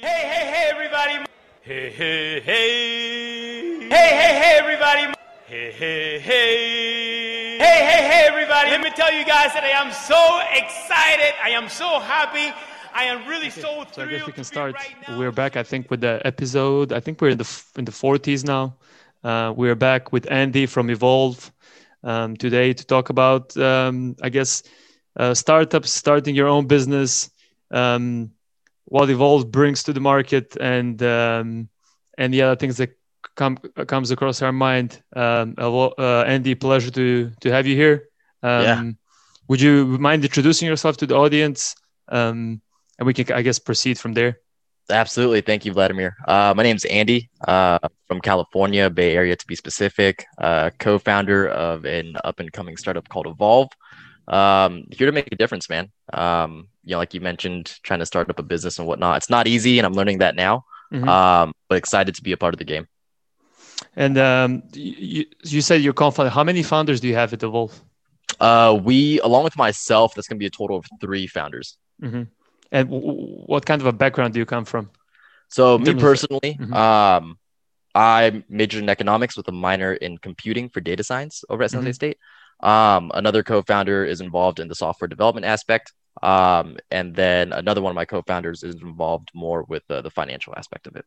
Hey, hey, hey, everybody. Hey, hey, hey. Hey, hey, hey, everybody. Hey, hey, hey. Hey, hey, hey, everybody. Let me tell you guys that I am so excited. I am so happy. I am really Okay, so so I guess we can start. right. We're back, I think, with the episode. I think we're in the in the 40s now. Uh, we're back with Andy from Evolve um, today to talk about, um, I guess, uh, startups, starting your own business, um, what Evolve brings to the market, and um, and the other things that come comes across our mind. Um, uh, Andy, pleasure to to have you here. Um, Yeah. Would you mind introducing yourself to the audience? Um, and we can, I guess, proceed from there. Absolutely. Thank you, Vladimir. Uh, my is Andy uh, from California, Bay Area to be specific, uh, co founder of an up and coming startup called Evolve. Um, here to make a difference, man. Um, you know, like you mentioned, trying to start up a business and whatnot. It's not easy, and I'm learning that now, Mhm. um, but excited to be a part of the game. And um, you, you said you're confident. How many founders do you have at Evolve? Uh, we, along with myself, that's going to be a total of three founders. hmm And w- what kind of a background do you come from? So me personally, Mhm. um, I majored in economics with a minor in computing for data science over at San Jose Mhm. State. Um, another co-founder is involved in the software development aspect. Um, and then another one of my co-founders is involved more with uh, the financial aspect of it.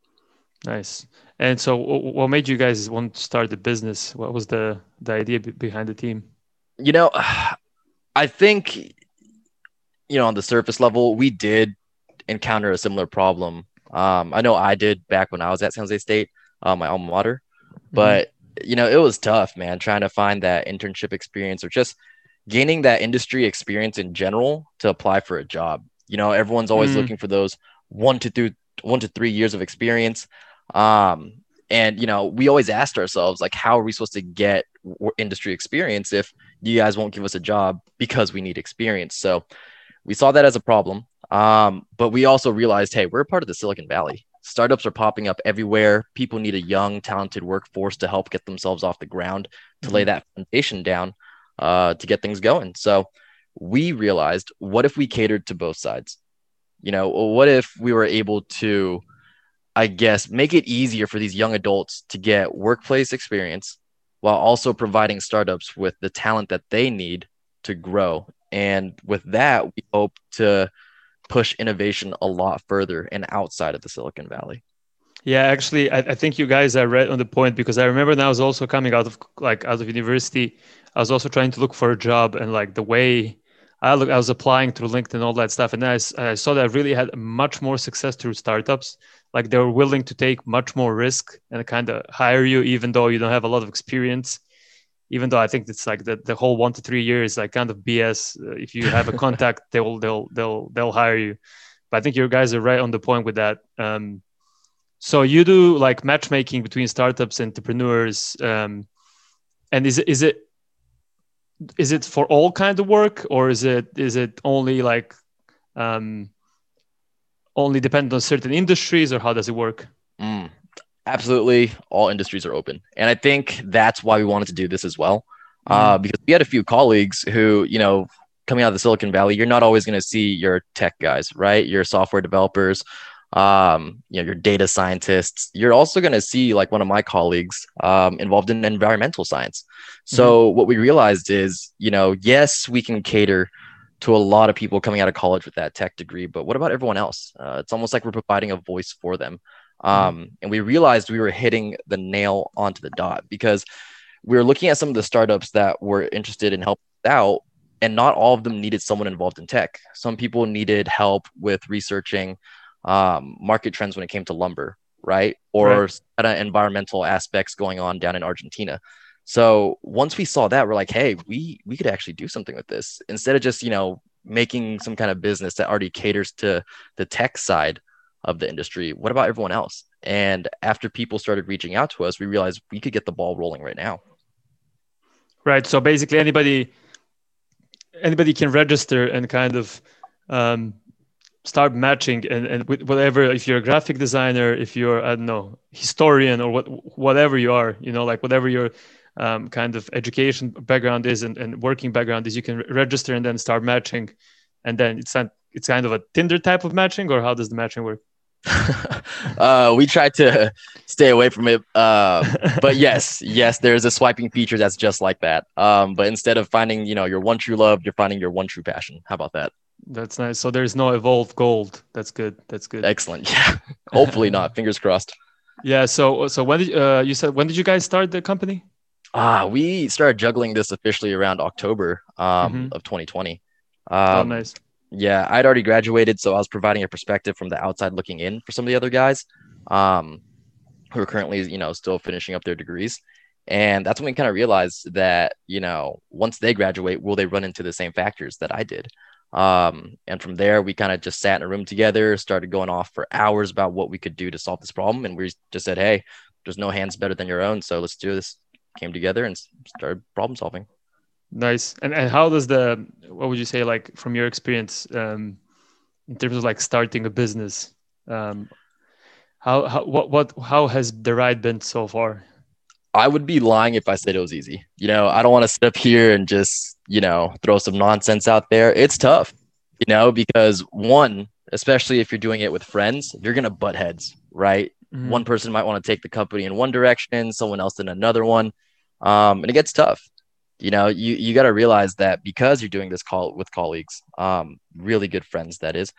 Nice. And so, what made you guys want to start the business? What was the the idea be- behind the team? You know, I think, you know, on the surface level, we did encounter a similar problem. Um, I know I did back when I was at San Jose State, uh, my alma mater. Mm-hmm. but you know it was tough man trying to find that internship experience or just gaining that industry experience in general to apply for a job. You know everyone's always Mm. looking for those one to three, one to three years of experience. Um and you know we always asked ourselves like how are we supposed to get w- industry experience if you guys won't give us a job because we need experience? So we saw that as a problem. Um but we also realized hey we're part of the silicon valley startups are popping up everywhere. People need a young, talented workforce to help get themselves off the ground, to lay that foundation down, uh, to get things going. So we realized, what if we catered to both sides? You know, what if we were able to, I guess, make it easier for these young adults to get workplace experience while also providing startups with the talent that they need to grow. And with that, we hope to push innovation a lot further and outside of the Silicon Valley. Yeah, actually, I, I think you guys are right on the point because I remember when I was also coming out of like out of university, I was also trying to look for a job and like the way I look, I was applying through LinkedIn all that stuff, and I, I saw that I really had much more success through startups. Like they were willing to take much more risk and kind of hire you even though you don't have a lot of experience. Even though I think it's like the, the whole one to three years like kind of BS. Uh, if you have a contact, they'll they'll they'll they'll hire you. But I think your guys are right on the point with that. Um, so you do like matchmaking between startups entrepreneurs, um, and is it is it is it for all kind of work or is it is it only like um, only dependent on certain industries or how does it work? Mm, absolutely. All industries are open. And I think that's why we wanted to do this as well. Uh, because we had a few colleagues who, you know, coming out of the Silicon Valley, you're not always going to see your tech guys, right? Your software developers, um, you know, your data scientists. You're also going to see like one of my colleagues um, involved in environmental science. So what we realized is, you know, yes, we can cater to a lot of people coming out of college with that tech degree, but what about everyone else? Uh, it's almost like we're providing a voice for them. Um, and we realized we were hitting the nail onto the dot because we were looking at some of the startups that were interested in helping us out, and not all of them needed someone involved in tech. Some people needed help with researching um, market trends when it came to lumber, right? Or Right. environmental aspects going on down in Argentina. So once we saw that, we're like, hey, we we could actually do something with this instead of just you know making some kind of business that already caters to the tech side of the industry. What about everyone else? And after people started reaching out to us, we realized we could get the ball rolling right now. Right. So basically, anybody anybody can register and kind of um, start matching and, and with whatever. If you're a graphic designer, if you're I don't know historian or what whatever you are, you know, like whatever your um, kind of education background is and, and working background is, you can re- register and then start matching, and then it's not, it's kind of a Tinder type of matching, or how does the matching work? uh, we tried to stay away from it. Uh, but yes, yes, there's a swiping feature that's just like that. Um, but instead of finding, you know, your one true love, you're finding your one true passion. How about that? That's nice. So there's no evolved gold. That's good. That's good. Excellent. Yeah. Hopefully not. Fingers crossed. Yeah. So so when did uh, you said when did you guys start the company? Ah, we started juggling this officially around October um, Mhm. of 2020. oh, Um, nice. Yeah, I'd already graduated, so I was providing a perspective from the outside looking in for some of the other guys um, who are currently, you know, still finishing up their degrees. And that's when we kind of realized that, you know, once they graduate, will they run into the same factors that I did? Um, and from there, we kind of just sat in a room together, started going off for hours about what we could do to solve this problem. And we just said, hey, there's no hands better than your own. So let's do this. Came together and started problem solving. Nice. And and how does the what would you say like from your experience um, in terms of like starting a business? Um, how how what what how has the ride been so far? I would be lying if I said it was easy. You know, I don't want to sit up here and just, you know, throw some nonsense out there. It's tough, you know, because one, especially if you're doing it with friends, you're going to butt heads, right? Mhm. One person might want to take the company in one direction, someone else in another one. Um, and it gets tough. You know, you, you got to realize that because you're doing this call with colleagues, um, really good friends, that is,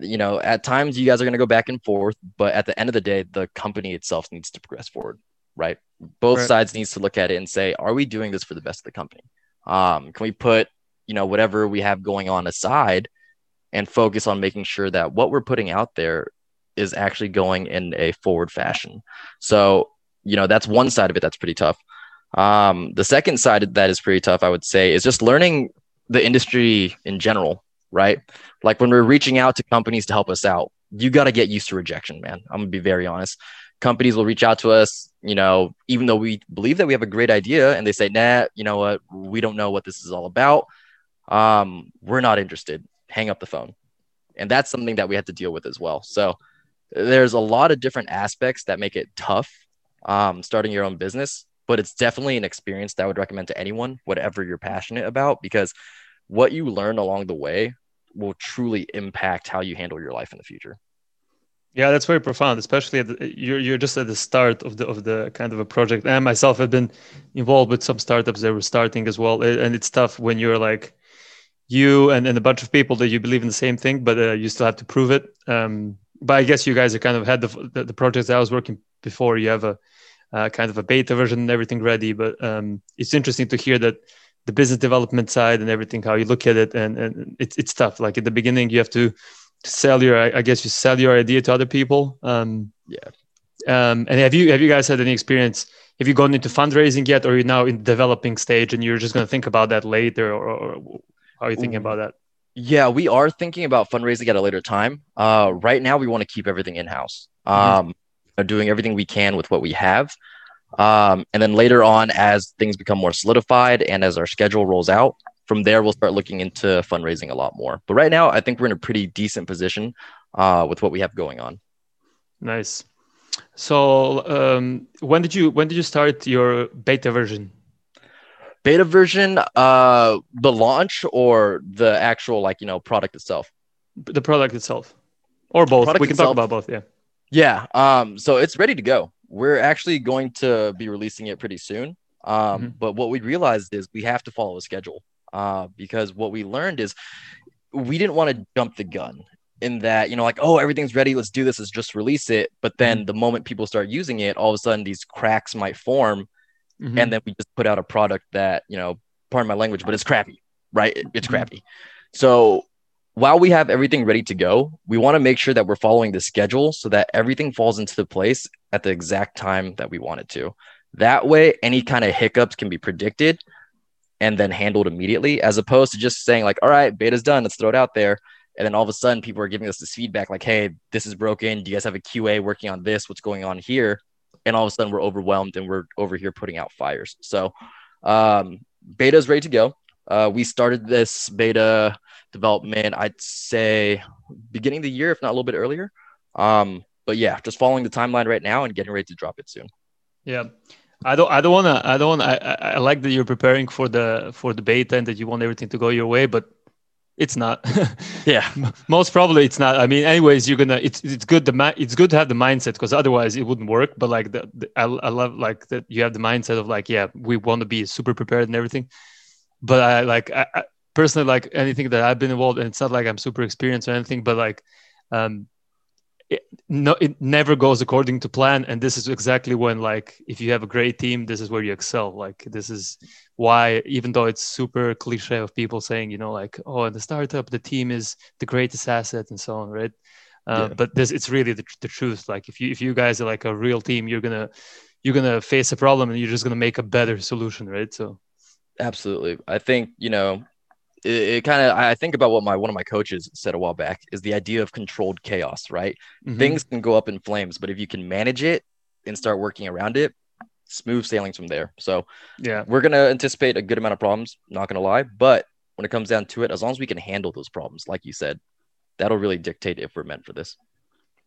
you know, at times you guys are going to go back and forth, but at the end of the day, the company itself needs to progress forward, right? Both Right. sides needs to look at it and say, are we doing this for the best of the company? Um, can we put, you know, whatever we have going on aside and focus on making sure that what we're putting out there is actually going in a forward fashion. So, you know, that's one side of it that's pretty tough. Um, the second side that is pretty tough, I would say, is just learning the industry in general, right? Like when we're reaching out to companies to help us out, you got to get used to rejection, man. I'm gonna be very honest. Companies will reach out to us, you know, even though we believe that we have a great idea, and they say, "Nah, you know what? We don't know what this is all about. Um, we're not interested. Hang up the phone." And that's something that we had to deal with as well. So there's a lot of different aspects that make it tough um, starting your own business, but it's definitely an experience that I would recommend to anyone, whatever you're passionate about, because what you learn along the way will truly impact how you handle your life in the future. Yeah, that's very profound. Especially the, you're you're just at the start of the of the kind of a project. And myself have been involved with some startups that were starting as well, and it's tough when you're like you and, and a bunch of people that you believe in the same thing, but uh, you still have to prove it. Um, but I guess you guys are kind of had the the, the projects I was working before. You have a uh, kind of a beta version and everything ready. But um, it's interesting to hear that the business development side and everything, how you look at it, and and it's it's tough. Like at the beginning, you have to sell your I guess you sell your idea to other people. Um, Yeah. Um, and have you have you guys had any experience? Have you gone into fundraising yet, or are you now in developing stage and you're just going to think about that later, or, or how are you thinking Ooh. about that? Yeah, we are thinking about fundraising at a later time. Uh, right now, we want to keep everything in house, um, are doing everything we can with what we have. Um, and then later on, as things become more solidified and as our schedule rolls out, from there, we'll start looking into fundraising a lot more. But right now, I think we're in a pretty decent position uh, with what we have going on. Nice. So um, when did you when did you start your beta version? Beta version, uh, the launch or the actual, like, you know, product itself? The product itself, or both? Product we can itself- talk about both. Yeah. Yeah. Um, so it's ready to go. We're actually going to be releasing it pretty soon. Um, Mhm. but what we realized is we have to follow a schedule. Uh, because what we learned is we didn't want to jump the gun in that, you know, like, oh, everything's ready, let's do this, let's just release it. But then the moment people start using it, all of a sudden these cracks might form, Mhm. and then we just put out a product that, you know, pardon my language, but it's crappy, right? It- It's Mhm. crappy. So while we have everything ready to go, we want to make sure that we're following the schedule so that everything falls into the place at the exact time that we want it to. That way, any kind of hiccups can be predicted and then handled immediately, as opposed to just saying, like, all right, beta's done, let's throw it out there. And then all of a sudden, people are giving us this feedback, like, hey, this is broken. Do you guys have a QA working on this? What's going on here? And all of a sudden, we're overwhelmed and we're over here putting out fires. So, um, beta is ready to go. Uh, we started this beta development, I'd say beginning of the year, if not a little bit earlier. Um, but yeah, just following the timeline right now and getting ready to drop it soon. Yeah. I don't. I don't want to. I don't want. I, I. I like that you're preparing for the for the beta and that you want everything to go your way. But it's not. Yeah. Most probably it's not. I mean, anyways, you're gonna. It's it's good. The ma- it's good to have the mindset because otherwise it wouldn't work. But like the, the I, I love like that you have the mindset of like yeah we want to be super prepared and everything. But I like I, I personally like anything that I've been involved and it's not like I'm super experienced or anything, but like um it, no it never goes according to plan. And this is exactly when like if you have a great team this is where you excel. Like this is why even though it's super cliche of people saying you know like oh in the startup the team is the greatest asset and so on right? Uh, Yeah. but this it's really the, the truth. Like if you if you guys are like a real team you're gonna you're gonna face a problem and you're just gonna make a better solution right? So Absolutely. I think, you know, it, it kind of, I think about what my, one of my coaches said a while back is the idea of controlled chaos, right? mhm. Things can go up in flames, but if you can manage it and start working around it, smooth sailings from there. So yeah we're going to anticipate a good amount of problems, not going to lie. But when it comes down to it, as long as we can handle those problems, like you said, that'll really dictate if we're meant for this.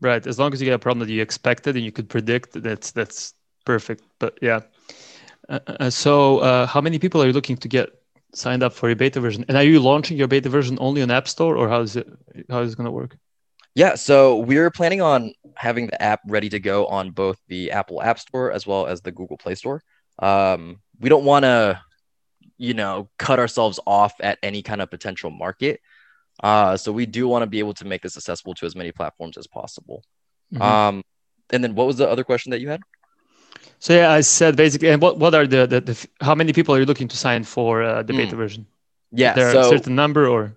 Right. As long as you get a problem that you expected and you could predict, that's that's perfect. But yeah. Uh, uh, so, uh, how many people are you looking to get signed up for your beta version? And are you launching your beta version only on App Store, or how is it how is it going to work? Yeah, so we're planning on having the app ready to go on both the Apple App Store as well as the Google Play Store. Um, we don't want to, you know, cut ourselves off at any kind of potential market. Uh, so we do want to be able to make this accessible to as many platforms as possible. Mhm. Um, and then what was the other question that you had? So yeah, I said basically, and what what are the the, the how many people are you looking to sign for uh, the Hmm. beta version? Yeah, Is there so a certain number or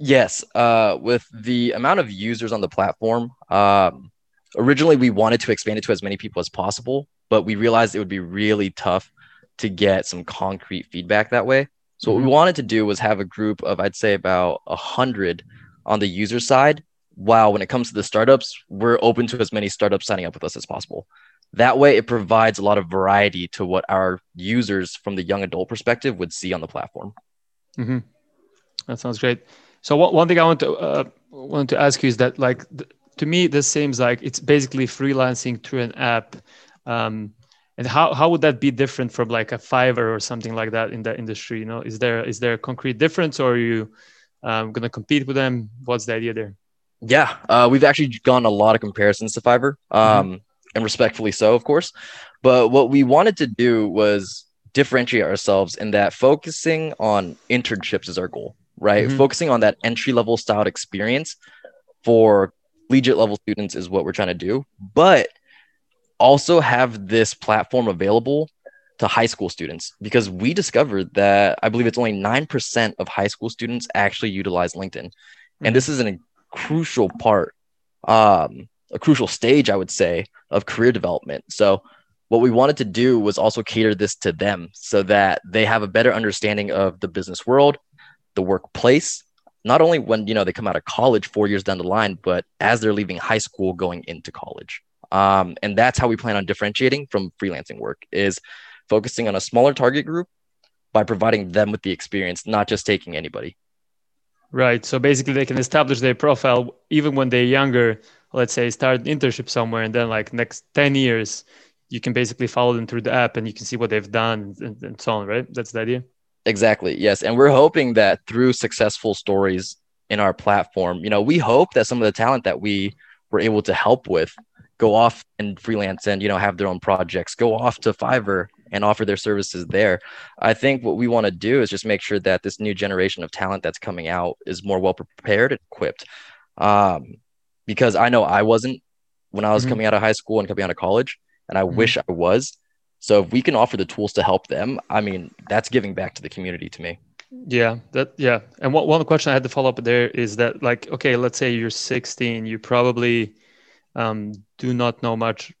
Yes, uh, with the amount of users on the platform, um, originally we wanted to expand it to as many people as possible, but we realized it would be really tough to get some concrete feedback that way. So what we wanted to do was have a group of, I'd say, about a hundred on the user side. While when it comes to the startups, we're open to as many startups signing up with us as possible. That way, it provides a lot of variety to what our users from the young adult perspective would see on the platform. Mhm. That sounds great. So one, one thing I want to uh, want to ask you is that like th- to me this seems like it's basically freelancing through an app. Um, and how, how would that be different from like a Fiverr or something like that in that industry? You know, is there is there a concrete difference, or are you um, going to compete with them? What's the idea there? Yeah, uh, we've actually gone a lot of comparisons to Fiverr, um, and respectfully so, of course. But what we wanted to do was differentiate ourselves in that focusing on internships is our goal, right? Mhm. Focusing on that entry level styled experience for collegiate level students is what we're trying to do, but also have this platform available to high school students because we discovered that I believe it's only 9% of high school students actually utilize LinkedIn. And this is an crucial part, um, a crucial stage, I would say, of career development. So, what we wanted to do was also cater this to them so that they have a better understanding of the business world, the workplace, not only when you know they come out of college four years down the line, but as they're leaving high school going into college. Um, and that's how we plan on differentiating from freelancing work is focusing on a smaller target group by providing them with the experience, not just taking anybody. Right. So basically, they can establish their profile even when they're younger. Let's say start an internship somewhere, and then like next ten years, you can basically follow them through the app, and you can see what they've done and, and so on. Right. That's the idea. Exactly. Yes. And we're hoping that through successful stories in our platform, you know, we hope that some of the talent that we were able to help with go off and freelance and, you know, have their own projects, go off to Fiverr and offer their services there. I think what we want to do is just make sure that this new generation of talent that's coming out is more well prepared and equipped. Um, because I know I wasn't when I was Mhm. coming out of high school and coming out of college, and I Mhm. wish I was. So if we can offer the tools to help them, I mean, that's giving back to the community to me. Yeah, that yeah. And one one question I had to follow up there is that like okay, let's say you're 16, you probably um, do not know much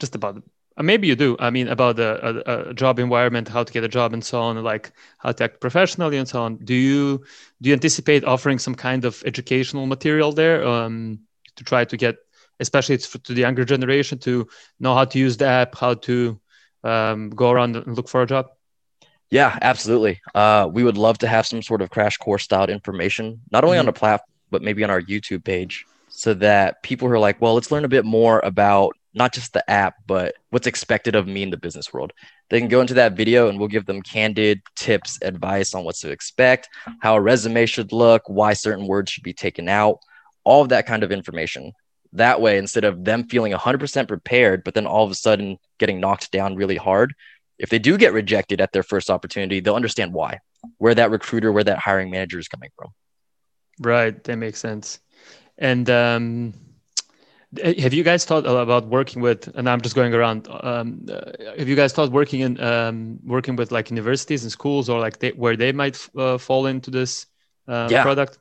just about uh, maybe you do. I mean about the a, a job environment, how to get a job, and so on, like how to act professionally and so on. Do you do you anticipate offering some kind of educational material there um, to try to get, especially it's for, to the younger generation, to know how to use the app, how to um, go around and look for a job? Yeah, absolutely. Uh, we would love to have some sort of crash course styled information, not only on the platform, but maybe on our YouTube page, so that people who are like, well, let's learn a bit more about not just the app, but what's expected of me in the business world. They can go into that video and we'll give them candid tips, advice on what to expect, how a resume should look, why certain words should be taken out, all of that kind of information. That way, instead of them feeling 100% prepared, but then all of a sudden getting knocked down really hard, if they do get rejected at their first opportunity, they'll understand why, where that recruiter, where that hiring manager is coming from. Right, that makes sense. And um, have you guys thought about working with? And I'm just going around. Um, uh, have you guys thought working in um, working with like universities and schools, or like they, where they might uh, fall into this uh, yeah. product?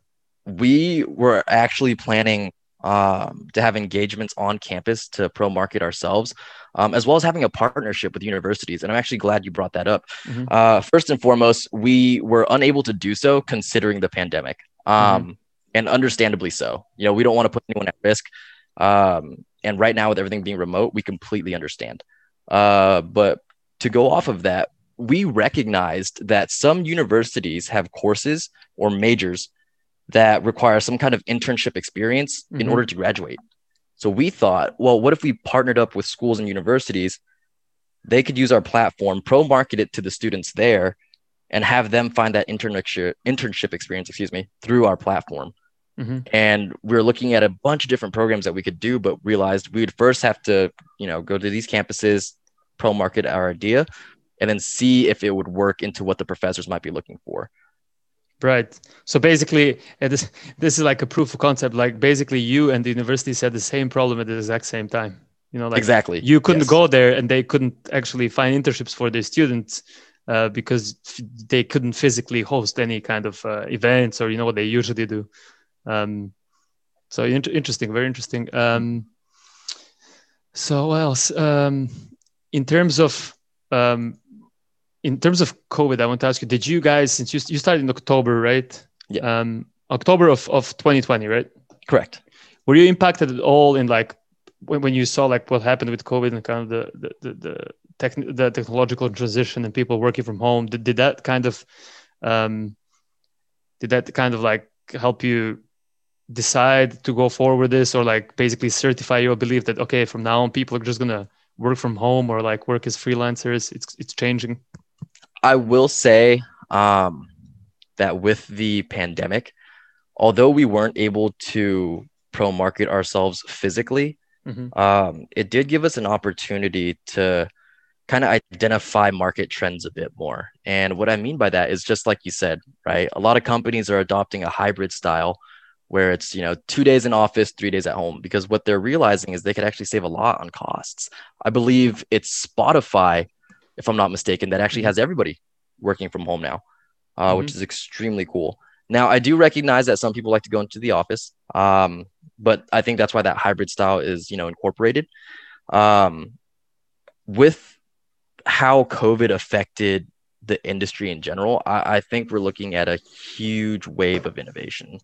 We were actually planning um, to have engagements on campus to pro market ourselves, um, as well as having a partnership with universities. And I'm actually glad you brought that up. Mm-hmm. Uh, first and foremost, we were unable to do so considering the pandemic, um, mm-hmm. and understandably so. You know, we don't want to put anyone at risk. Um, and right now, with everything being remote, we completely understand. Uh, but to go off of that, we recognized that some universities have courses or majors that require some kind of internship experience mm-hmm. in order to graduate. So we thought, well, what if we partnered up with schools and universities? They could use our platform, pro market it to the students there, and have them find that internship internship experience, excuse me, through our platform. Mm-hmm. And we are looking at a bunch of different programs that we could do, but realized we would first have to, you know, go to these campuses, pro market our idea, and then see if it would work into what the professors might be looking for. Right. So basically, uh, this this is like a proof of concept. Like basically, you and the university had the same problem at the exact same time. You know, like exactly. You couldn't yes. go there, and they couldn't actually find internships for their students uh, because f- they couldn't physically host any kind of uh, events or you know what they usually do. Um, so in- interesting, very interesting. Um, so what else? Um, in terms of um, in terms of COVID, I want to ask you: Did you guys, since you, you started in October, right? Yeah. Um, October of, of 2020, right? Correct. Were you impacted at all in like when, when you saw like what happened with COVID and kind of the the the, the, tech, the technological transition and people working from home? Did, did that kind of um, did that kind of like help you decide to go forward with this or like basically certify your belief that okay from now on people are just gonna work from home or like work as freelancers it's it's changing i will say um, that with the pandemic although we weren't able to pro market ourselves physically mm-hmm. um, it did give us an opportunity to kind of identify market trends a bit more. And what i mean by that is just like you said right? A lot of companies are adopting a hybrid style where it's you know two days in office three days at home because what they're realizing is they could actually save a lot on costs. I believe it's spotify if i'm not mistaken that actually has everybody working from home now uh, mm-hmm. which is extremely cool. Now i do recognize that some people like to go into the office um, but i think that's why that hybrid style is you know incorporated. Um, with how covid affected the industry in general I, I think we're looking at a huge wave of innovation.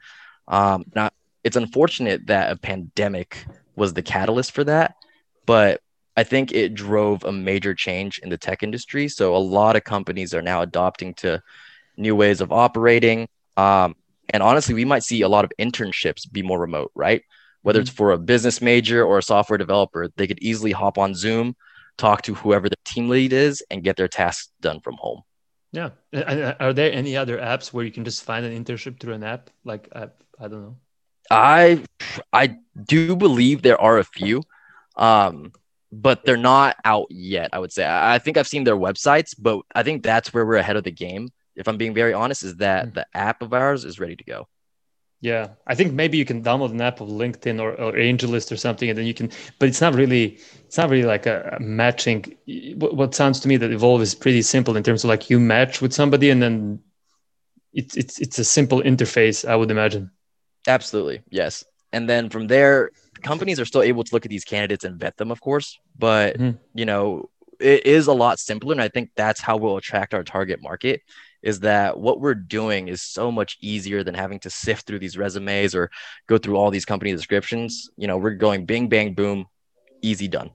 Um, now, it's unfortunate that a pandemic was the catalyst for that, but I think it drove a major change in the tech industry. So a lot of companies are now adopting to new ways of operating. Um, and honestly, we might see a lot of internships be more remote, right? Whether it's mm-hmm. for a business major or a software developer, they could easily hop on Zoom, talk to whoever the team lead is, and get their tasks done from home. Yeah. Are there any other apps where you can just find an internship through an app? Like I don't know. I I do believe there are a few, um, but they're not out yet. I would say. I think I've seen their websites, but I think that's where we're ahead of the game. If I'm being very honest, is that mm. the app of ours is ready to go. Yeah, I think maybe you can download an app of LinkedIn or, or AngelList or something, and then you can. But it's not really, it's not really like a, a matching. What, what, sounds to me that Evolve is pretty simple in terms of like you match with somebody, and then it's it's it's a simple interface. I would imagine. Absolutely, yes. And then from there, companies are still able to look at these candidates and vet them, of course. But mm-hmm. you know, it is a lot simpler, and I think that's how we'll attract our target market is that what we're doing is so much easier than having to sift through these resumes or go through all these company descriptions. You know, we're going bing, bang, boom, easy done.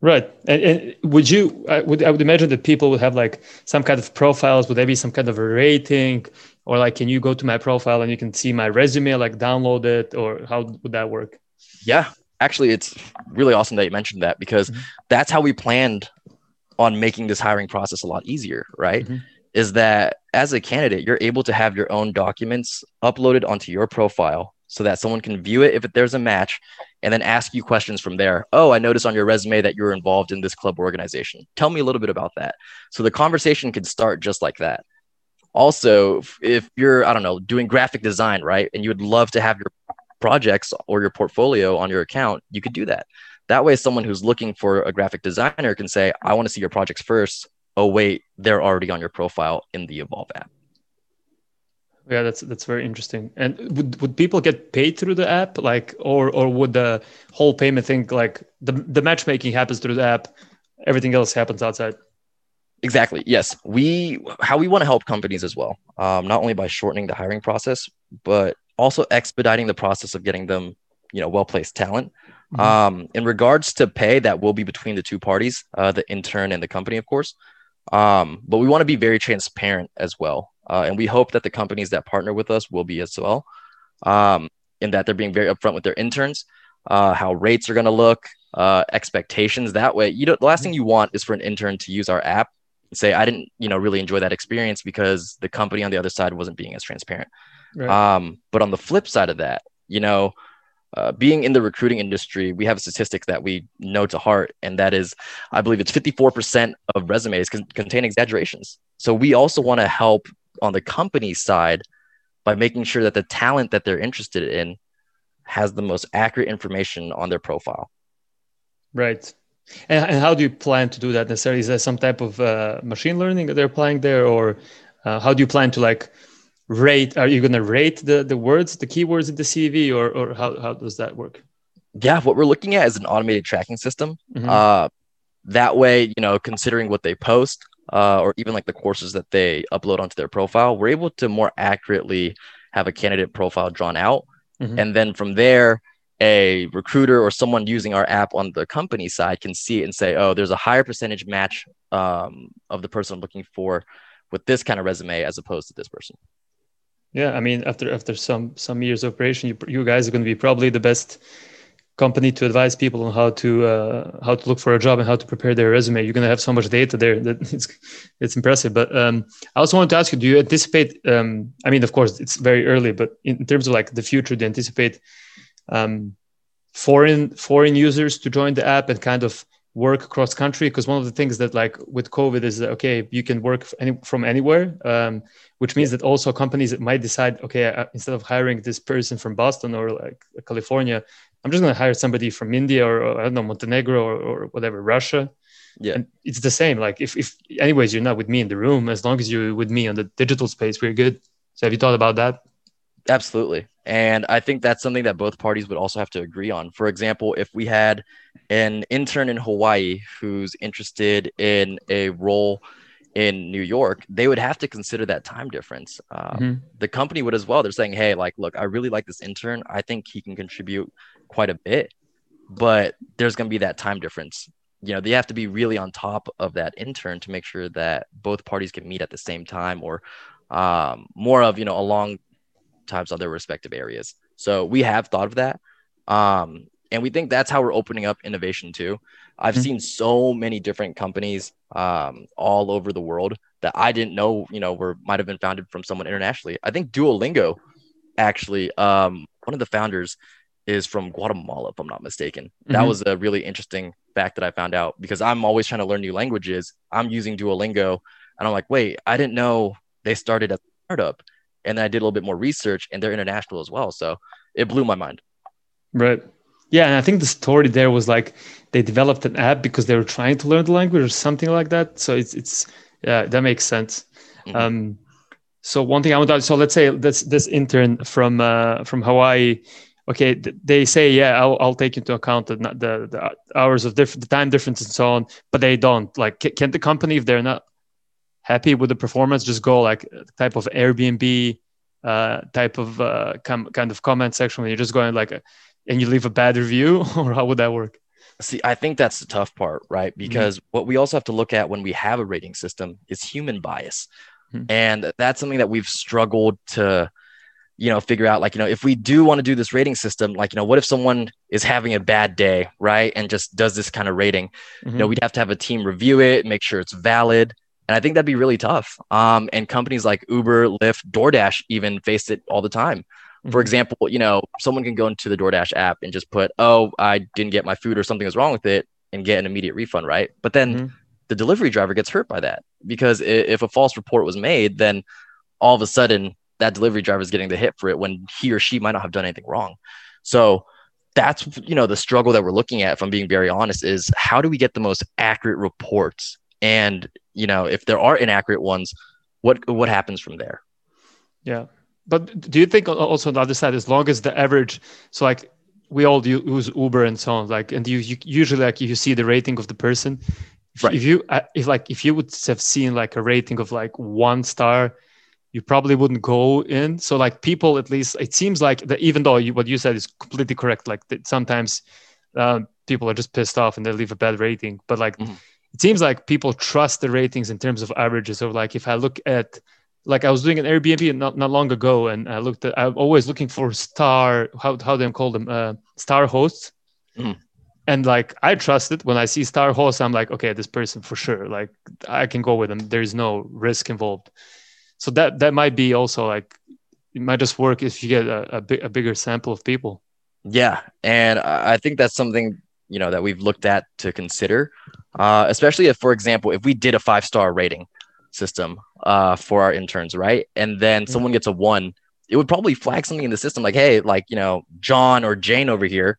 Right. And, and, would you, I would, I would imagine that people would have like some kind of profiles. Would there be some kind of a rating or like, can you go to my profile and you can see my resume, like download it or how would that work? Yeah. actually, it's really awesome that you mentioned that because mm-hmm. that's how we planned on making this hiring process a lot easier, right? Mm-hmm. Is that as a candidate, you're able to have your own documents uploaded onto your profile so that someone can view it if there's a match and then ask you questions from there. Oh, I noticed on your resume that you're involved in this club organization. Tell me a little bit about that. So the conversation can start just like that. Also, if you're, I don't know, doing graphic design, right? And you would love to have your projects or your portfolio on your account, you could do that. That way, someone who's looking for a graphic designer can say, I want to see your projects first. Oh, wait, they're already on your profile in the Evolve app. Yeah, that's that's very interesting. And would would people get paid through the app, like, or or would the whole payment thing, like the the matchmaking happens through the app, everything else happens outside? Exactly. Yes, we how we want to help companies as well, um, not only by shortening the hiring process, but also expediting the process of getting them, you know, well placed talent. Mm-hmm. Um, in regards to pay, that will be between the two parties, uh, the intern and the company, of course. Um, but we want to be very transparent as well. Uh, and we hope that the companies that partner with us will be as well, um, in that they're being very upfront with their interns, uh, how rates are going to look, uh, expectations. That way, you know, the last thing you want is for an intern to use our app and say, I didn't, you know, really enjoy that experience because the company on the other side wasn't being as transparent. Right. Um, but on the flip side of that, you know, uh, being in the recruiting industry, we have statistics that we know to heart, and that is, I believe it's 54% of resumes can contain exaggerations. So we also want to help on the company side by making sure that the talent that they're interested in has the most accurate information on their profile. Right. And, and how do you plan to do that necessarily? Is there some type of uh, machine learning that they're applying there, or uh, how do you plan to like rate? Are you going to rate the the words, the keywords in the CV, or or how how does that work? Yeah, what we're looking at is an automated tracking system. Mm-hmm. Uh, that way, you know, considering what they post, uh, or even like the courses that they upload onto their profile, we're able to more accurately have a candidate profile drawn out. Mm-hmm. And then from there, a recruiter or someone using our app on the company side can see it and say, oh, there's a higher percentage match um, of the person I'm looking for with this kind of resume as opposed to this person. Yeah, I mean, after after some some years of operation, you, you guys are going to be probably the best company to advise people on how to uh, how to look for a job and how to prepare their resume. You're going to have so much data there that it's it's impressive. But um, I also wanted to ask you: Do you anticipate? Um, I mean, of course, it's very early, but in terms of like the future, do you anticipate um, foreign foreign users to join the app and kind of work cross country? Because one of the things that like with COVID is that okay, you can work any, from anywhere, um, which means yeah. that also companies that might decide okay, uh, instead of hiring this person from Boston or like California, I'm just going to hire somebody from India or, or I don't know Montenegro or, or, whatever Russia. Yeah, and it's the same. Like if, if anyways you're not with me in the room, as long as you're with me on the digital space, we're good. So have you thought about that? Absolutely, and I think that's something that both parties would also have to agree on. For example, if we had an intern in Hawaii who's interested in a role in New York, they would have to consider that time difference. Um, mm-hmm. The company would as well. They're saying, "Hey, like, look, I really like this intern. I think he can contribute quite a bit, but there's going to be that time difference. You know, they have to be really on top of that intern to make sure that both parties can meet at the same time or um, more of, you know, along times on their respective areas. So we have thought of that. Um, and we think that's how we're opening up innovation too. I've mm-hmm. seen so many different companies um, all over the world that I didn't know, you know, were might have been founded from someone internationally. I think Duolingo, actually, um, one of the founders is from Guatemala, if I'm not mistaken. Mm-hmm. That was a really interesting fact that I found out because I'm always trying to learn new languages. I'm using Duolingo, and I'm like, wait, I didn't know they started a startup. And then I did a little bit more research, and they're international as well. So it blew my mind. Right. Yeah, and I think the story there was like they developed an app because they were trying to learn the language or something like that. So it's it's yeah, that makes sense. Mm-hmm. Um, so one thing I want to so let's say this this intern from uh, from Hawaii okay they say yeah i'll, I'll take into account the, the, the hours of different the time difference and so on but they don't like can the company if they're not happy with the performance just go like type of airbnb uh, type of uh, com- kind of comment section where you're just going like a, and you leave a bad review or how would that work see i think that's the tough part right mm-hmm. because mm-hmm. what we also have to look at when we have a rating system is human bias mm-hmm. and that's something that we've struggled to you know figure out like you know if we do want to do this rating system like you know what if someone is having a bad day right and just does this kind of rating mm-hmm. you know we'd have to have a team review it make sure it's valid and i think that'd be really tough um, and companies like uber lyft doordash even face it all the time mm-hmm. for example you know someone can go into the doordash app and just put oh i didn't get my food or something was wrong with it and get an immediate refund right but then mm-hmm. the delivery driver gets hurt by that because if a false report was made then all of a sudden that delivery driver is getting the hit for it when he or she might not have done anything wrong. So that's you know the struggle that we're looking at if i'm being very honest is how do we get the most accurate reports and you know if there are inaccurate ones what what happens from there yeah but do you think also on the other side as long as the average so like we all use uber and so on like and you, you usually like you see the rating of the person if, right. if you uh, if like if you would have seen like a rating of like one star you probably wouldn't go in. So like people, at least it seems like that even though you, what you said is completely correct, like that sometimes uh, people are just pissed off and they leave a bad rating. But like mm-hmm. It seems like people trust the ratings in terms of averages. So like if I look at like I was doing an Airbnb not, not long ago, and I looked at I'm always looking for star how how do they call them uh, star hosts. Mm. And like I trust it when I see star hosts, I'm like, okay, this person for sure. Like I can go with them. There's no risk involved so that that might be also like it might just work if you get a, a, big, a bigger sample of people yeah and i think that's something you know that we've looked at to consider uh, especially if for example if we did a five star rating system uh, for our interns right? And then mm-hmm. someone gets a one it would probably flag something in the system like hey like you know john or jane over here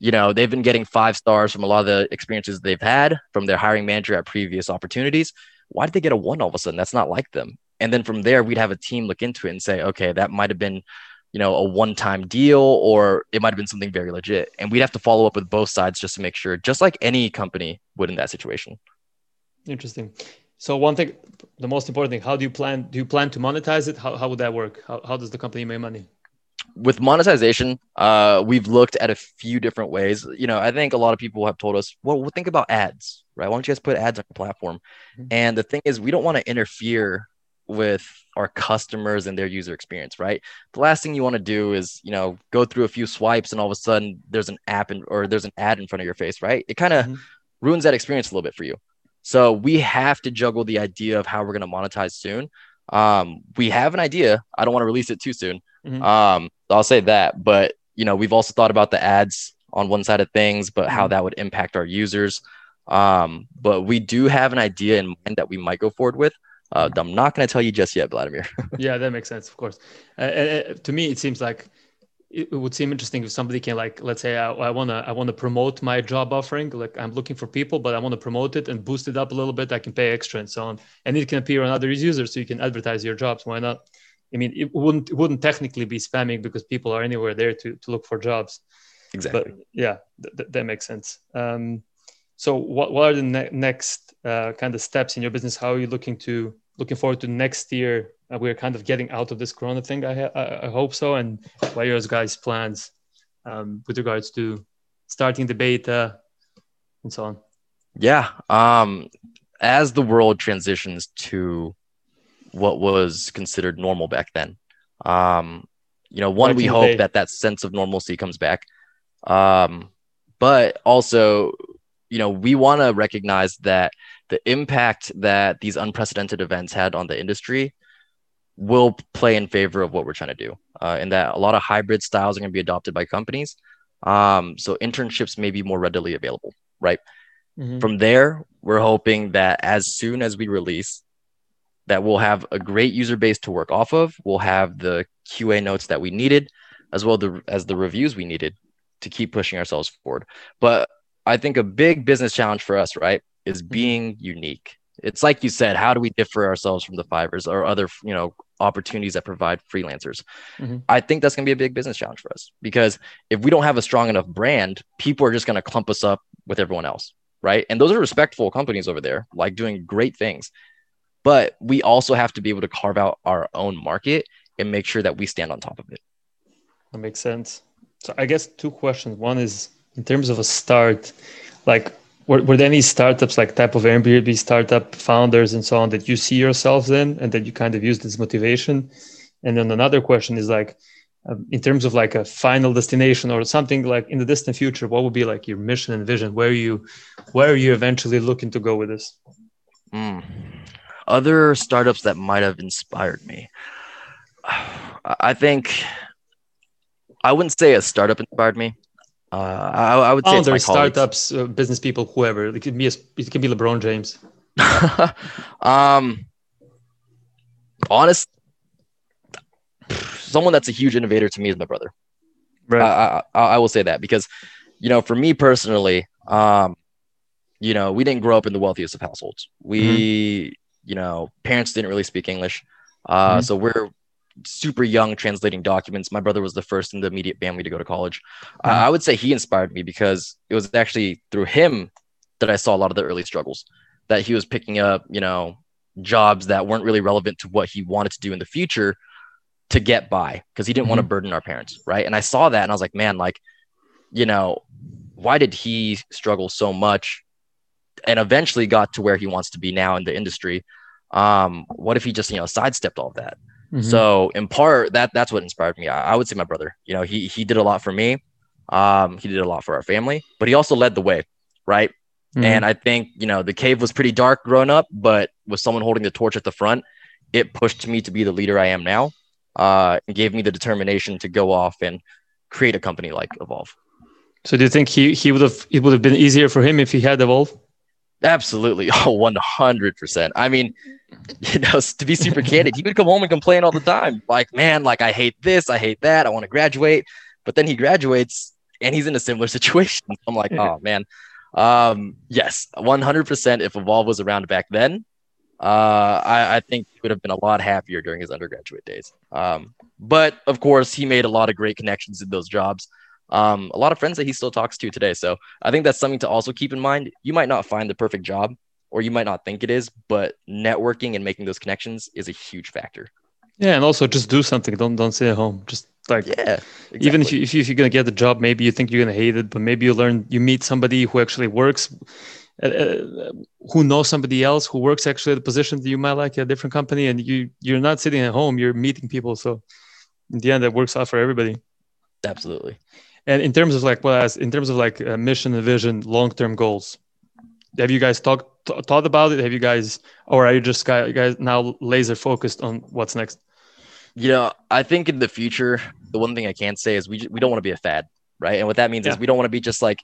you know they've been getting five stars from a lot of the experiences they've had from their hiring manager at previous opportunities. Why did they get a one all of a sudden? That's not like them. And then from there we'd have a team look into it and say okay that might have been you know a one-time deal or it might have been something very legit. And we'd have to follow up with both sides just to make sure just like any company would in that situation. Interesting. So one thing the most important thing how do you plan do you plan to monetize it? How, how would that work? How, how does the company make money? With monetization uh, we've looked at a few different ways. You know i think a lot of people have told us well we'll think about ads right? Why don't you guys put ads on your platform? Mm-hmm. and the thing is we don't want to interfere with our customers and their user experience, right? The last thing you want to do is, you know, go through a few swipes and all of a sudden there's an app in, or there's an ad in front of your face, right? It kind of mm-hmm. ruins that experience a little bit for you. So we have to juggle the idea of how we're going to monetize soon. Um, we have an idea. I don't want to release it too soon. Mm-hmm. Um, I'll say that, but you know, we've also thought about the ads on one side of things, but how mm-hmm. that would impact our users. Um, but we do have an idea in mind that we might go forward with. Uh, I'm not going to tell you just yet, Vladimir. yeah, that makes sense, of course. Uh, uh, to me, it seems like it would seem interesting if somebody can like, let's say, I, I wanna I wanna promote my job offering. Like I'm looking for people, but I want to promote it and boost it up a little bit. I can pay extra and so on, and it can appear on other users, so you can advertise your jobs. Why not? I mean, it wouldn't it wouldn't technically be spamming because people are anywhere there to to look for jobs. Exactly. But yeah, th- th- that makes sense. Um, so what what are the ne- next uh, kind of steps in your business? How are you looking to looking forward to next year. Uh, we're kind of getting out of this Corona thing. I, I, I hope so. And what are your guys' plans um, with regards to starting the beta and so on? Yeah. Um, as the world transitions to what was considered normal back then, um, you know, one, back we hope day. that that sense of normalcy comes back. Um, but also, you know, we want to recognize that the impact that these unprecedented events had on the industry will play in favor of what we're trying to do. Uh, and that a lot of hybrid styles are going to be adopted by companies. Um, so internships may be more readily available, right? Mm-hmm. From there, we're hoping that as soon as we release, that we'll have a great user base to work off of. We'll have the QA notes that we needed, as well the, as the reviews we needed to keep pushing ourselves forward. But I think a big business challenge for us, right, is mm-hmm. being unique. It's like you said, how do we differ ourselves from the Fiverrs or other, you know, opportunities that provide freelancers? Mm-hmm. I think that's going to be a big business challenge for us because if we don't have a strong enough brand, people are just going to clump us up with everyone else, right? And those are respectful companies over there, like doing great things. But we also have to be able to carve out our own market and make sure that we stand on top of it. That makes sense. So I guess two questions. One is in terms of a start, like were, were there any startups like type of Airbnb startup founders and so on that you see yourselves in and that you kind of used as motivation? And then another question is like, um, in terms of like a final destination or something like in the distant future, what would be like your mission and vision? Where you, where are you eventually looking to go with this? Mm. Other startups that might have inspired me. I think I wouldn't say a startup inspired me. Uh, I, I, would say oh, there's startups, uh, business people, whoever. It could be a, it could be LeBron James. um, honest, someone that's a huge innovator to me is my brother. Right. I, I, I will say that because, you know, for me personally, um, you know, we didn't grow up in the wealthiest of households. We, mm-hmm. you know, parents didn't really speak English. Uh, mm-hmm. So we're super young translating documents. My brother was the first in the immediate family to go to college. Mm-hmm. Uh, I would say he inspired me because it was actually through him that I saw a lot of the early struggles that he was picking up, you know, jobs that weren't really relevant to what he wanted to do in the future to get by because he didn't mm-hmm. want to burden our parents. Right. And I saw that and I was like, man, like, you know, why did he struggle so much and eventually got to where he wants to be now in the industry? Um, what if he just, you know, sidestepped all of that? Mm-hmm. So in part, that that's what inspired me. I, I, would say my brother. You know, he he did a lot for me. Um, he did a lot for our family, but he also led the way, right? Mm-hmm. And I think you know the cave was pretty dark growing up, but with someone holding the torch at the front, it pushed me to be the leader I am now. Uh, and gave me the determination to go off and create a company like Evolve. So do you think he he would have it would have been easier for him if he had Evolve? Absolutely. Oh, 100%. I mean, you know, to be super candid, he would come home and complain all the time. Like, man, like, I hate this, I hate that, I want to graduate. But then he graduates and he's in a similar situation. I'm like, oh, man. Um, yes, 100%. If Evolve was around back then, uh, I, I think he would have been a lot happier during his undergraduate days. Um, but of course, he made a lot of great connections in those jobs um, a lot of friends that he still talks to today. So I think that's something to also keep in mind. You might not find the perfect job, or you might not think it is, but networking and making those connections is a huge factor. Yeah, and also just do something. Don't don't stay at home. Just like yeah, exactly. even if you, if, you, if you're gonna get the job, maybe you think you're gonna hate it, but maybe you learn. You meet somebody who actually works. Uh, uh, who knows somebody else who works actually at the position that you might like at a different company and you you're not sitting at home you're meeting people so in the end that works out for everybody absolutely and in terms of like, well, as in terms of like uh, mission and vision, long term goals, have you guys talked th- thought about it? Have you guys, or are you just guys now laser focused on what's next? You know, I think in the future, the one thing I can say is we we don't want to be a fad, right? And what that means yeah. is we don't want to be just like,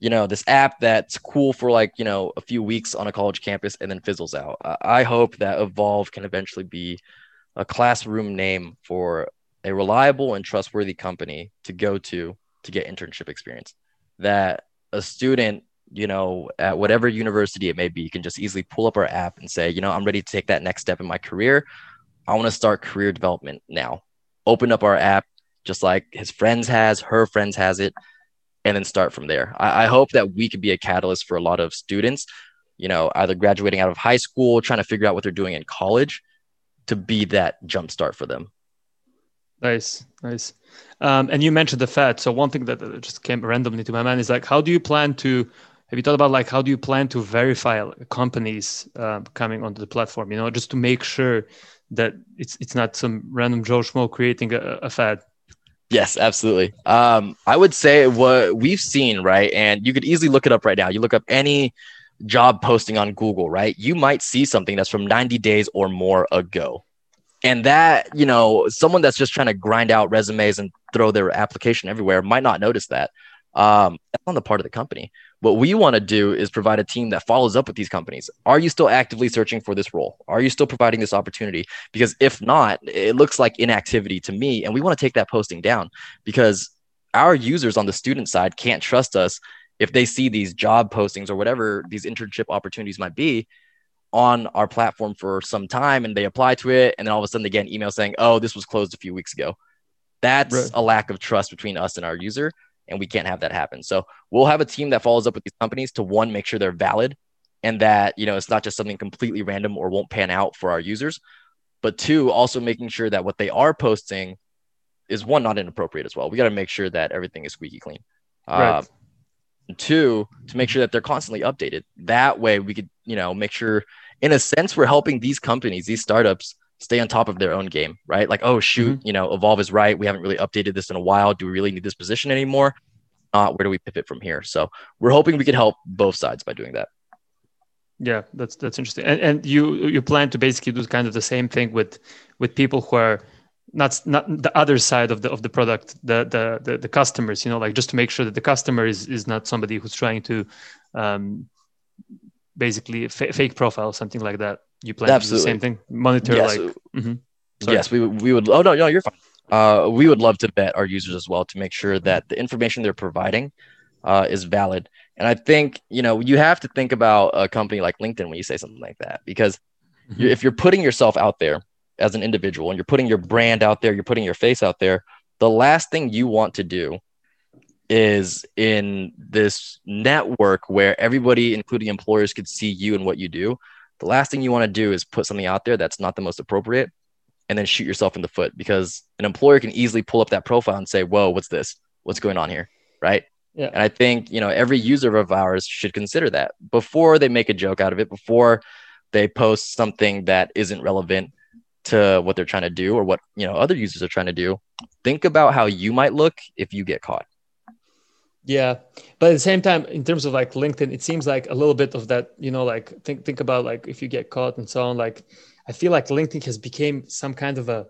you know, this app that's cool for like you know a few weeks on a college campus and then fizzles out. I hope that Evolve can eventually be a classroom name for a reliable and trustworthy company to go to to get internship experience. That a student, you know, at whatever university it may be, can just easily pull up our app and say, you know, I'm ready to take that next step in my career. I want to start career development now. Open up our app, just like his friends has, her friends has it, and then start from there. I, I hope that we could be a catalyst for a lot of students, you know, either graduating out of high school, trying to figure out what they're doing in college, to be that jump start for them. Nice, nice. Um, and you mentioned the Fed. So one thing that just came randomly to my mind is like, how do you plan to? Have you thought about like how do you plan to verify companies uh, coming onto the platform? You know, just to make sure that it's it's not some random Joe Schmo creating a, a fad. Yes, absolutely. Um, I would say what we've seen, right? And you could easily look it up right now. You look up any job posting on Google, right? You might see something that's from 90 days or more ago and that you know someone that's just trying to grind out resumes and throw their application everywhere might not notice that. Um, that's on the part of the company. What we want to do is provide a team that follows up with these companies. Are you still actively searching for this role? Are you still providing this opportunity? Because if not it looks like inactivity to me and we want to take that posting down because our users on the student side can't trust us if they see these job postings or whatever these internship opportunities might be on our platform for some time and they apply to it. And then all of a sudden they get an email saying oh this was closed a few weeks ago. That's right. a lack of trust between us and our user and we can't have that happen. So we'll have a team that follows up with these companies to one make sure they're valid and that you know it's not just something completely random or won't pan out for our users but two also making sure that what they are posting is one not inappropriate as well. We got to make sure that everything is squeaky clean. Right. uh, two to make sure that they're constantly updated. That way we could you know make sure in a sense, we're helping these companies, these startups stay on top of their own game, right? Like, oh shoot, Mm-hmm. you know, Evolve is right. We haven't really updated this in a while. Do we really need this position anymore? Uh, where do we pivot from here? So we're hoping we can help both sides by doing that. Yeah, that's that's interesting. And and you you plan to basically do kind of the same thing with with people who are not not the other side of the of the product, the the the, the customers. You know, like just to make sure that the customer is is not somebody who's trying to um, basically fa- fake profile something like that. You plan to do the same thing, monitor Yes, like. Mhm. Yes, we would- we would. Oh no, no, you're fine. Uh, we would love to vet our users as well to make sure that the information they're providing uh, is valid. And I think you know you have to think about a company like LinkedIn when you say something like that because Mhm. you if you're putting yourself out there as an individual and you're putting your brand out there, you're putting your face out there. The last thing you want to do is in this network where everybody, including employers, could see you and what you do. The last thing you want to do is put something out there that's not the most appropriate and then shoot yourself in the foot because an employer can easily pull up that profile and say, Whoa, what's this? What's going on here? Right. Yeah. And I think, you know, every user of ours should consider that before they make a joke out of it, before they post something that isn't relevant to what they're trying to do or what, you know, other users are trying to do. Think about how you might look if you get caught. Yeah, but at the same time, in terms of like LinkedIn, it seems like a little bit of that. You know, like think think about like if you get caught and so on. Like, I feel like LinkedIn has became some kind of a.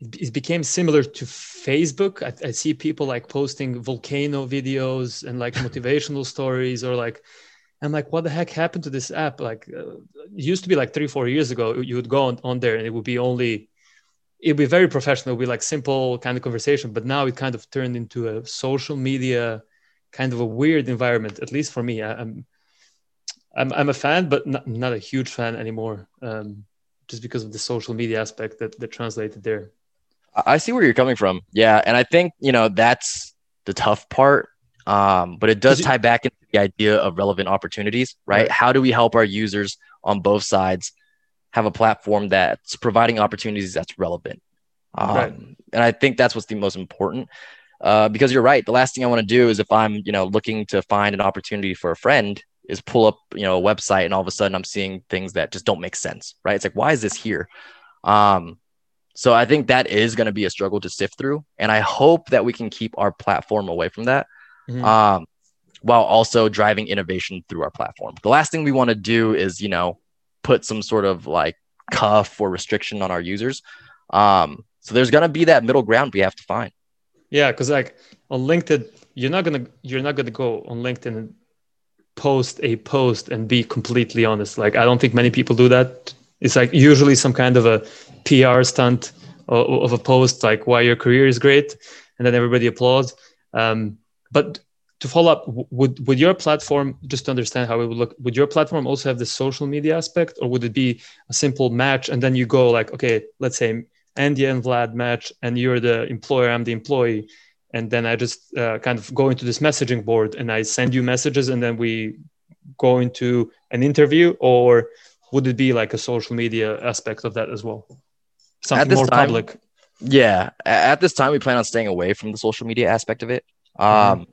It became similar to Facebook. I, I see people like posting volcano videos and like motivational stories, or like, I'm like, what the heck happened to this app? Like, uh, it used to be like three, four years ago. You would go on, on there and it would be only it'd be very professional, it'd be like simple kind of conversation. But now it kind of turned into a social media kind of a weird environment, at least for me. I, I'm I'm I'm a fan, but not, not a huge fan anymore. Um, just because of the social media aspect that that translated there. I I see where you're coming from. Yeah. And I think, you know, that's the tough part. Um, but it does tie back into the idea of relevant opportunities, right? Right. How do we help our users on both sides have a platform that's providing opportunities that's relevant? Um, Right. And I think that's what's the most important. Uh, because you're right. The last thing I want to do is if I'm, you know, looking to find an opportunity for a friend, is pull up, you know, a website and all of a sudden I'm seeing things that just don't make sense, right? It's like, why is this here? Um, so I think that is going to be a struggle to sift through, and I hope that we can keep our platform away from that, Mhm. um, while also driving innovation through our platform. The last thing we want to do is, you know, put some sort of like cuff or restriction on our users. Um, so there's going to be that middle ground we have to find. Yeah, because like on LinkedIn, you're not gonna you're not gonna go on LinkedIn and post a post and be completely honest. Like I don't think many people do that. It's like usually some kind of a PR stunt of, a post, like why your career is great, and then everybody applauds. Um, but to follow up, would would your platform just to understand how it would look? Would your platform also have the social media aspect, or would it be a simple match and then you go like, okay, let's say Andy and Vlad match, and you're the employer, I'm the employee, and then I just uh, kind of go into this messaging board and I send you messages, and then we go into an interview, or would it be like a social media aspect of that as well? Something more time- public. Yeah, at this time we plan on staying away from the social media aspect of it. Um,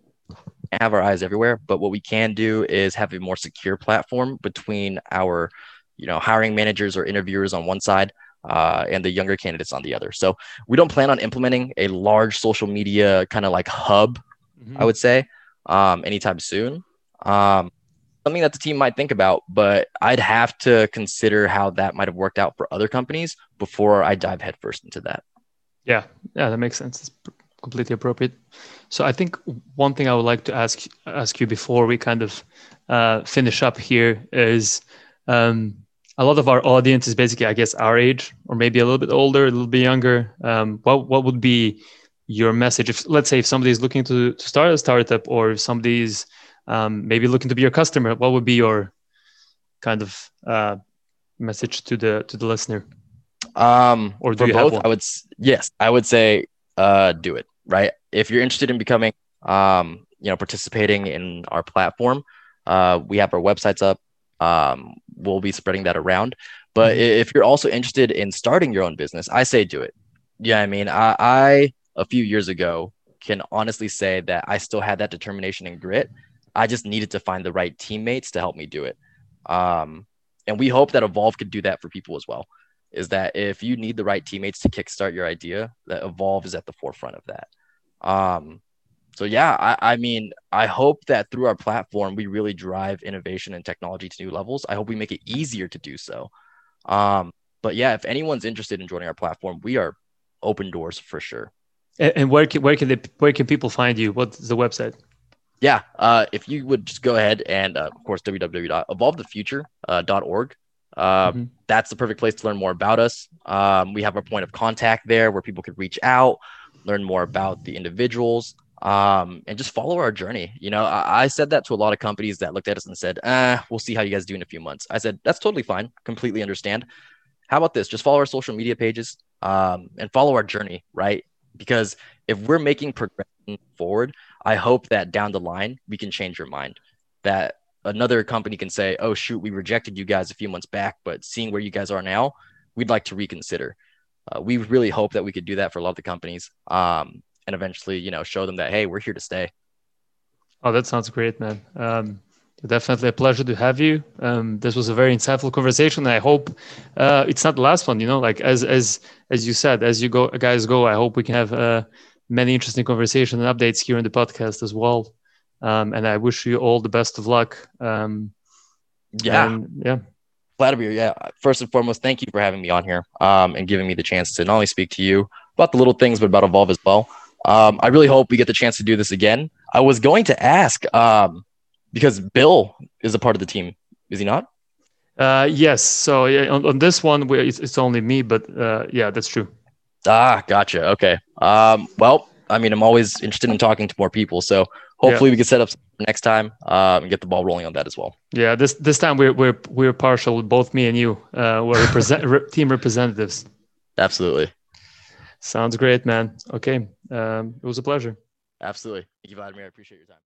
and have our eyes everywhere, but what we can do is have a more secure platform between our, you know, hiring managers or interviewers on one side uh, and the younger candidates on the other. So we don't plan on implementing a large social media kind of like hub, Mhm. I would say, um, anytime soon. Um, something that the team might think about, but I'd have to consider how that might have worked out for other companies before I dive headfirst into that. Yeah, yeah, that makes sense. It's completely appropriate. So I think one thing I would like to ask ask you before we kind of uh, finish up here is um, a lot of our audience is basically, I guess, our age or maybe a little bit older, a little bit younger. Um, what what would be your message if, let's say, if somebody is looking to, to start a startup or if somebody's um, maybe looking to be your customer, what would be your kind of uh, message to the to the listener? Um, Or do for you have both? I would yes, I would say uh, do it right. If you're interested in becoming, um, you know, participating in our platform, uh, we have our websites up. Um, we'll be spreading that around. But Mhm. if you're also interested in starting your own business, I say do it. Yeah, I mean, I, I a few years ago can honestly say that I still had that determination and grit. I just needed to find the right teammates to help me do it. Um, and we hope that Evolve could do that for people as well is that if you need the right teammates to kickstart your idea, that Evolve is at the forefront of that. Um, so yeah, I, I mean, I hope that through our platform we really drive innovation and technology to new levels. I hope we make it easier to do so. Um, but yeah, if anyone's interested in joining our platform, we are open doors for sure. And, and where can where can they where can people find you? What's the website? Yeah, uh, if you would just go ahead and uh, of course www.evolvethefuture.org. Uh, mm-hmm. That's the perfect place to learn more about us. Um, we have our point of contact there where people could reach out, learn more about the individuals, um, and just follow our journey. You know, I, I, said that to a lot of companies that looked at us and said, "Ah, we'll see how you guys do in a few months." I said, "That's totally fine. Completely understand." How about this? Just follow our social media pages um, and follow our journey, right? Because if we're making progression forward, I hope that down the line we can change your mind. That another company can say, "Oh shoot, we rejected you guys a few months back, but seeing where you guys are now, we'd like to reconsider." Uh, we really hope that we could do that for a lot of the companies, um, and eventually, you know, show them that hey, we're here to stay. Oh, that sounds great, man. Um, definitely a pleasure to have you. Um, this was a very insightful conversation. I hope uh, it's not the last one. You know, like as as as you said, as you go, guys go. I hope we can have uh, many interesting conversations and updates here in the podcast as well. Um, and I wish you all the best of luck. Um, yeah. And, yeah. Vladimir, yeah. First and foremost, thank you for having me on here um, and giving me the chance to not only speak to you about the little things, but about Evolve as well. Um, I really hope we get the chance to do this again. I was going to ask um, because Bill is a part of the team, is he not? Uh, yes. So yeah, on, on this one, it's, it's only me, but uh, yeah, that's true. Ah, gotcha. Okay. Um, well, I mean, I'm always interested in talking to more people. So hopefully yeah. we can set up next time uh, and get the ball rolling on that as well. Yeah, this this time we're we're we're partial. Both me and you uh, were represent re- team representatives. Absolutely. Sounds great, man. Okay, um, it was a pleasure. Absolutely. Thank you, Vladimir. I appreciate your time.